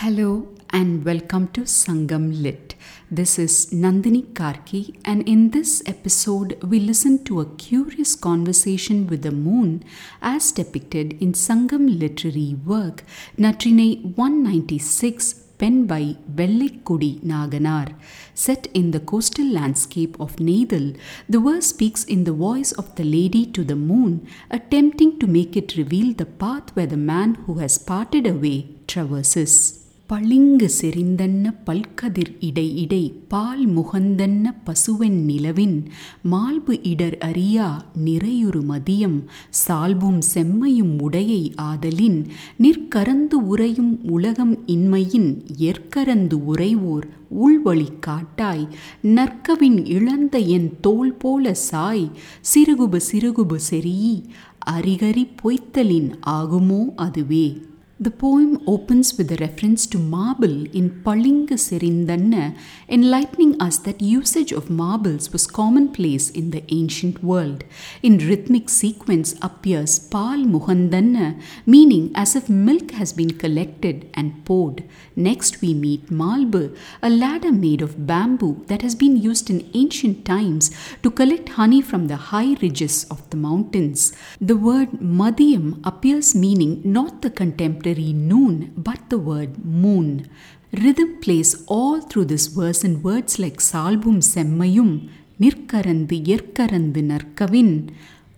Hello and welcome to Sangam Lit. This is Nandini Karki, and in this episode, we listen to a curious conversation with the moon as depicted in Sangam literary work Natrinai 196 penned by Vellaikudi Nakanaar. Set in the coastal landscape of Neythal, the verse speaks in the voice of the lady to the moon, attempting to make it reveal the path where the man who has parted away traverses. பளிங்கு செறிந்தன்ன பல்கதிர் இடை இடை பால் முகந்தன்ன பசுவென் நிலவின் மால்பு இடர் அறியா நிறையுறு மதியம் சால்பும் செம்மையும் உடையை ஆதலின் நிற்கரந்து உறையும் உலகம் இன்மையின் எற்கரந்து உறைவோர் உள்வழி காட்டாய் நற்கவின் இழந்த என் தோல் போல சாய் சிறுகுபு சிறுகுபு செறி அரிகரி பொய்த்தலின் ஆகுமோ அதுவே? The poem opens with a reference to marble in Palinga Serindanna, enlightening us that usage of marbles was commonplace in the ancient world. In rhythmic sequence appears Pal Muhandanna, meaning as if milk has been collected and poured. Next we meet Malbu, a ladder made of bamboo that has been used in ancient times to collect honey from the high ridges of the mountains. The word Madhyam appears meaning not the contemporary noon but the word moon. Rhythm plays all through this verse in words like Salbum Semmayum, நிற்கரந்து எற்கரந்து நற்கவின்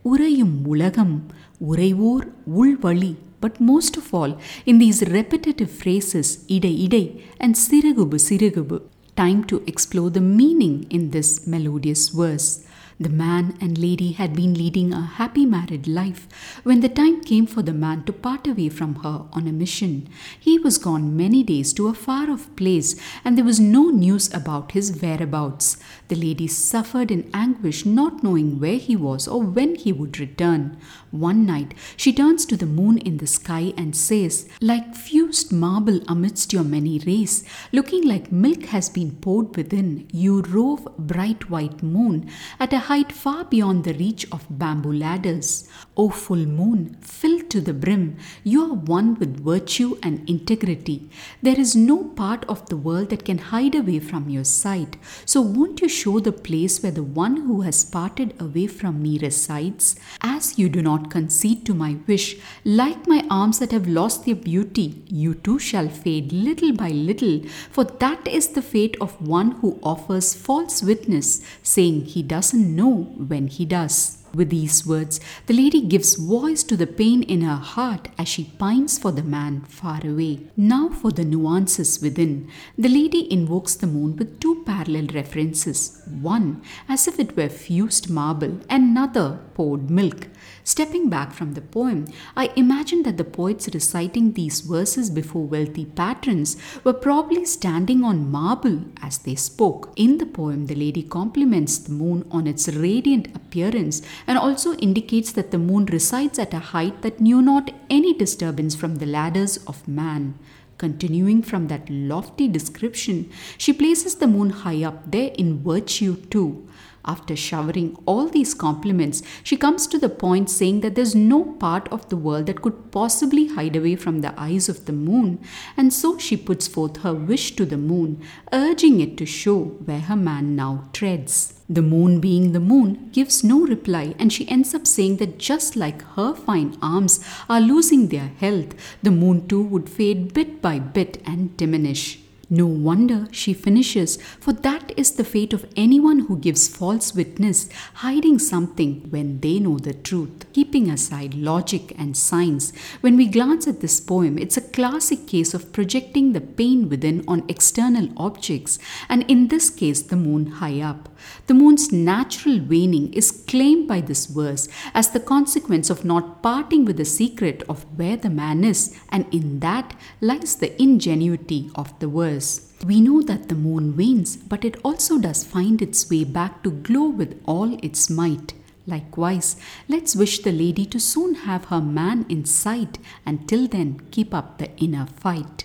உறையும் உலகம் உறைவோர் உள்வழி but most of all in these repetitive phrases idai idai and siragubu siragubu time to explore the meaning in this melodious verse the man and lady had been leading a happy married life when the time came for the man to part away from her on a mission. He was gone many days to a far off place, and there was no news about his whereabouts. The lady suffered in anguish, not knowing where he was or when he would return. One night, she turns to the moon in the sky and says, Like fused marble amidst your many rays, looking like milk has been poured within, you rove, bright white moon, at a height far beyond the reach of bamboo ladders. O full moon, filled to the brim, you are one with virtue and integrity. There is no part of the world that can hide away from your sight. So, won't you show the place where the one who has parted away from me resides? As you do not concede to my wish, like my arms that have lost their beauty, you too shall fade little by little, for that is the fate of one who offers false witness, saying he doesn't know when he does. With these words, the lady gives voice to the pain in her heart as she pines for the man far away. Now, for the nuances within, the lady invokes the moon with two parallel references one as if it were fused marble, another poured milk. Stepping back from the poem, I imagine that the poets reciting these verses before wealthy patrons were probably standing on marble as they spoke. In the poem, the lady compliments the moon on its radiant appearance and also indicates that the moon resides at a height that knew not any disturbance from the ladders of man. Continuing from that lofty description, she places the moon high up there in virtue too. After showering all these compliments, she comes to the point saying that there's no part of the world that could possibly hide away from the eyes of the moon, and so she puts forth her wish to the moon, urging it to show where her man now treads. The moon, being the moon, gives no reply, and she ends up saying that just like her fine arms are losing their health, the moon too would fade bit by bit and diminish. No wonder she finishes, for that is the fate of anyone who gives false witness, hiding something when they know the truth. Keeping aside logic and science, when we glance at this poem, it's a classic case of projecting the pain within on external objects, and in this case, the moon high up. The moon's natural waning is claimed by this verse as the consequence of not parting with the secret of where the man is, and in that lies the ingenuity of the verse. We know that the moon wanes, but it also does find its way back to glow with all its might. Likewise, let's wish the lady to soon have her man in sight, and till then keep up the inner fight.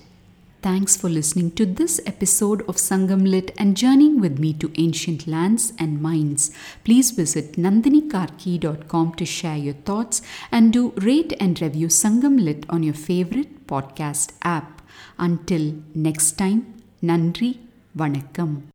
Thanks for listening to this episode of Sangam Lit and journeying with me to ancient lands and minds. Please visit nandinikarki.com to share your thoughts and do rate and review Sangam Lit on your favorite podcast app. Until next time, Nandri Vanakkam.